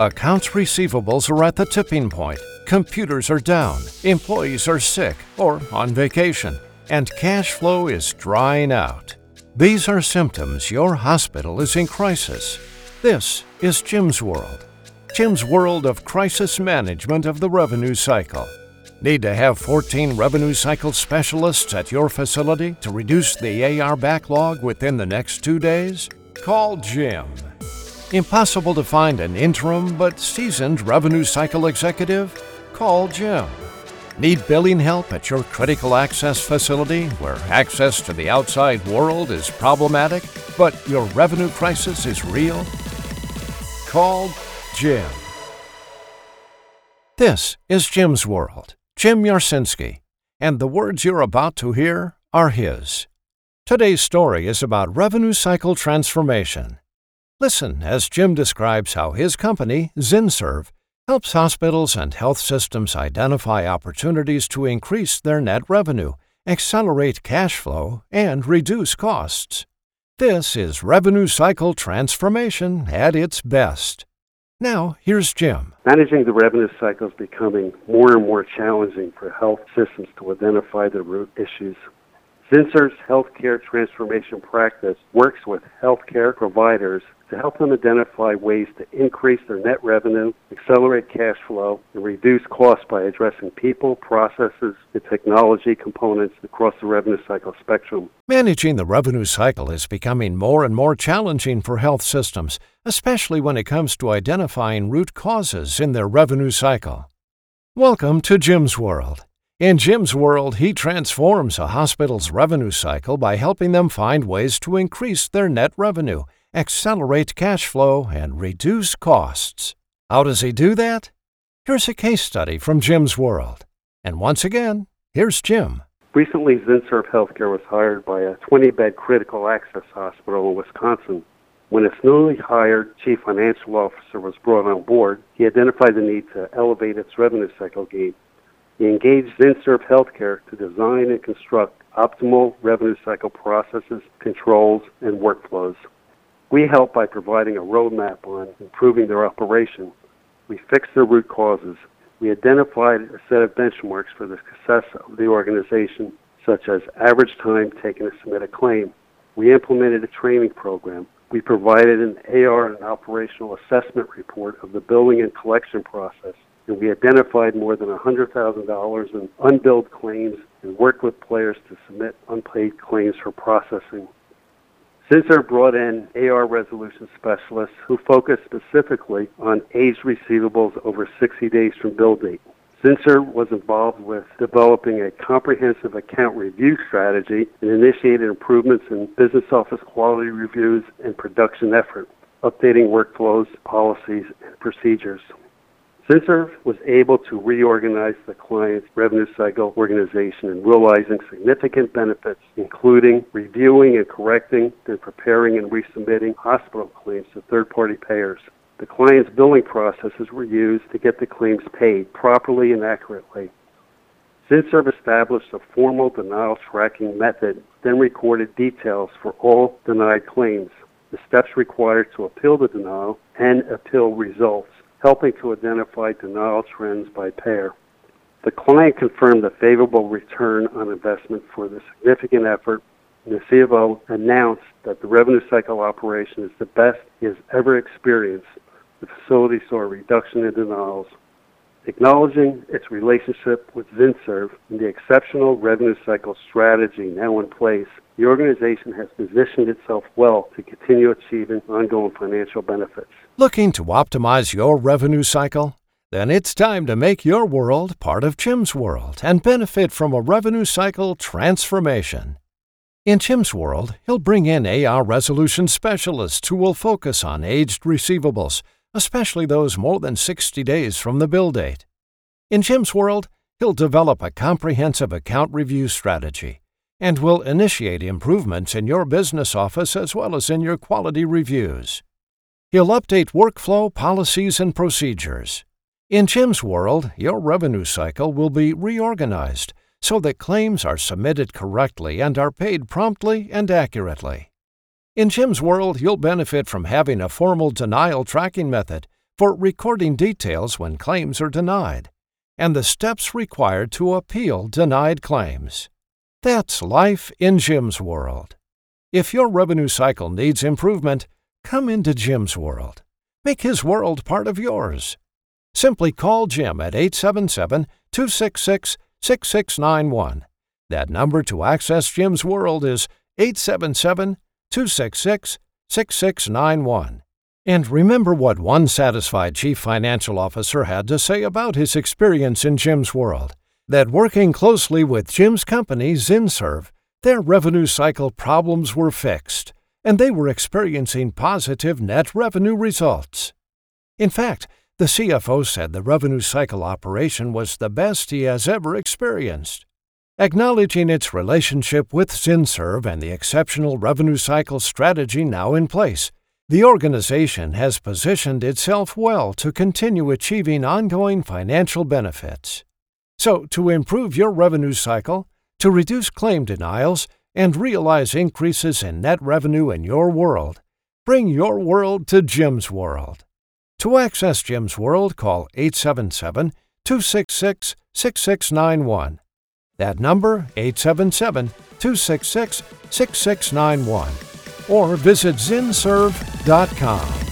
Accounts receivables are at the tipping point, computers are down, employees are sick or on vacation, and cash flow is drying out. These are symptoms your hospital is in crisis. This is Jim's World. Jim's World of Crisis Management of the Revenue Cycle. Need to have 14 revenue cycle specialists at your facility to reduce the AR backlog within the next two days? Call Jim. Impossible to find an interim but seasoned revenue cycle executive? Call Jim. Need billing help at your critical access facility where access to the outside world is problematic, but your revenue crisis is real? Call Jim. This is Jim's World, Jim Yarsinski, and the words you're about to hear are his. Today's story is about revenue cycle transformation. Listen as Jim describes how his company, ZinServ, helps hospitals and health systems identify opportunities to increase their net revenue, accelerate cash flow, and reduce costs. This is revenue cycle transformation at its best. Now, here's Jim. Managing the revenue cycle is becoming more and more challenging for health systems to identify the root issues ZinServ's healthcare transformation practice works with healthcare providers to help them identify ways to increase their net revenue, accelerate cash flow, and reduce costs by addressing people, processes, and technology components across the revenue cycle spectrum. Managing the revenue cycle is becoming more and more challenging for health systems, especially when it comes to identifying root causes in their revenue cycle. Welcome to Jim's World. In Jim's world, he transforms a hospital's revenue cycle by helping them find ways to increase their net revenue, accelerate cash flow, and reduce costs. How does he do that? Here's a case study from Jim's world. And once again, here's Jim. Recently, ZinServ Healthcare was hired by a 20 bed critical access hospital in Wisconsin. When its newly hired chief financial officer was brought on board, he identified the need to elevate its revenue cycle game he engaged ZinServ Healthcare to design and construct optimal revenue cycle processes, controls, and workflows. We help by providing a roadmap on improving their operation. We fix their root causes. We identified a set of benchmarks for the success of the organization, such as average time taken to submit a claim. We implemented a training program. We provided an AR and operational assessment report of the billing and collection process and we identified more than $100,000 in unbilled claims and worked with payers to submit unpaid claims for processing. ZinServ brought in AR resolution specialists who focused specifically on aged receivables over 60 days from bill date. ZinServ was involved with developing a comprehensive account review strategy and initiated improvements in business office quality reviews and production effort, updating workflows, policies, and procedures. ZinServ was able to reorganize the client's revenue cycle organization and realizing significant benefits, including reviewing and correcting, then preparing and resubmitting hospital claims to third-party payers. The client's billing processes were used to get the claims paid properly and accurately. ZinServ established a formal denial tracking method, then recorded details for all denied claims, the steps required to appeal the denial, and appeal results helping to identify denial trends by payer. The client confirmed a favorable return on investment for the significant effort, and the CFO announced that the revenue cycle operation is the best he has ever experienced. The facility saw a reduction in denials Acknowledging its relationship with ZinServ and the exceptional revenue cycle strategy now in place, the organization has positioned itself well to continue achieving ongoing financial benefits. Looking to optimize your revenue cycle? Then it's time to make your world part of Jim's world and benefit from a revenue cycle transformation. In Jim's world, he'll bring in AR resolution specialists who will focus on aged receivables especially those more than 60 days from the bill date. In Jim's world, he'll develop a comprehensive account review strategy and will initiate improvements in your business office as well as in your quality reviews. He'll update workflow policies and procedures. In Jim's world, your revenue cycle will be reorganized so that claims are submitted correctly and are paid promptly and accurately. In Jim's world, you'll benefit from having a formal denial tracking method, for recording details when claims are denied, and the steps required to appeal denied claims. That's life in Jim's world. If your revenue cycle needs improvement, come into Jim's world. Make his world part of yours. Simply call Jim at 877 266 6691. That number to access Jim's world is 877 266 6691. And remember what one satisfied chief financial officer had to say about his experience in Jim's world that working closely with Jim's company, ZinServ, their revenue cycle problems were fixed, and they were experiencing positive net revenue results. In fact, the CFO said the revenue cycle operation was the best he has ever experienced. Acknowledging its relationship with ZinServ and the exceptional revenue cycle strategy now in place, the organization has positioned itself well to continue achieving ongoing financial benefits. So, to improve your revenue cycle, to reduce claim denials, and realize increases in net revenue in your world, bring your world to Jim's World. To access Jim's World, call 877 266 6691. That number, 877 266 6691. Or visit zinserv.com.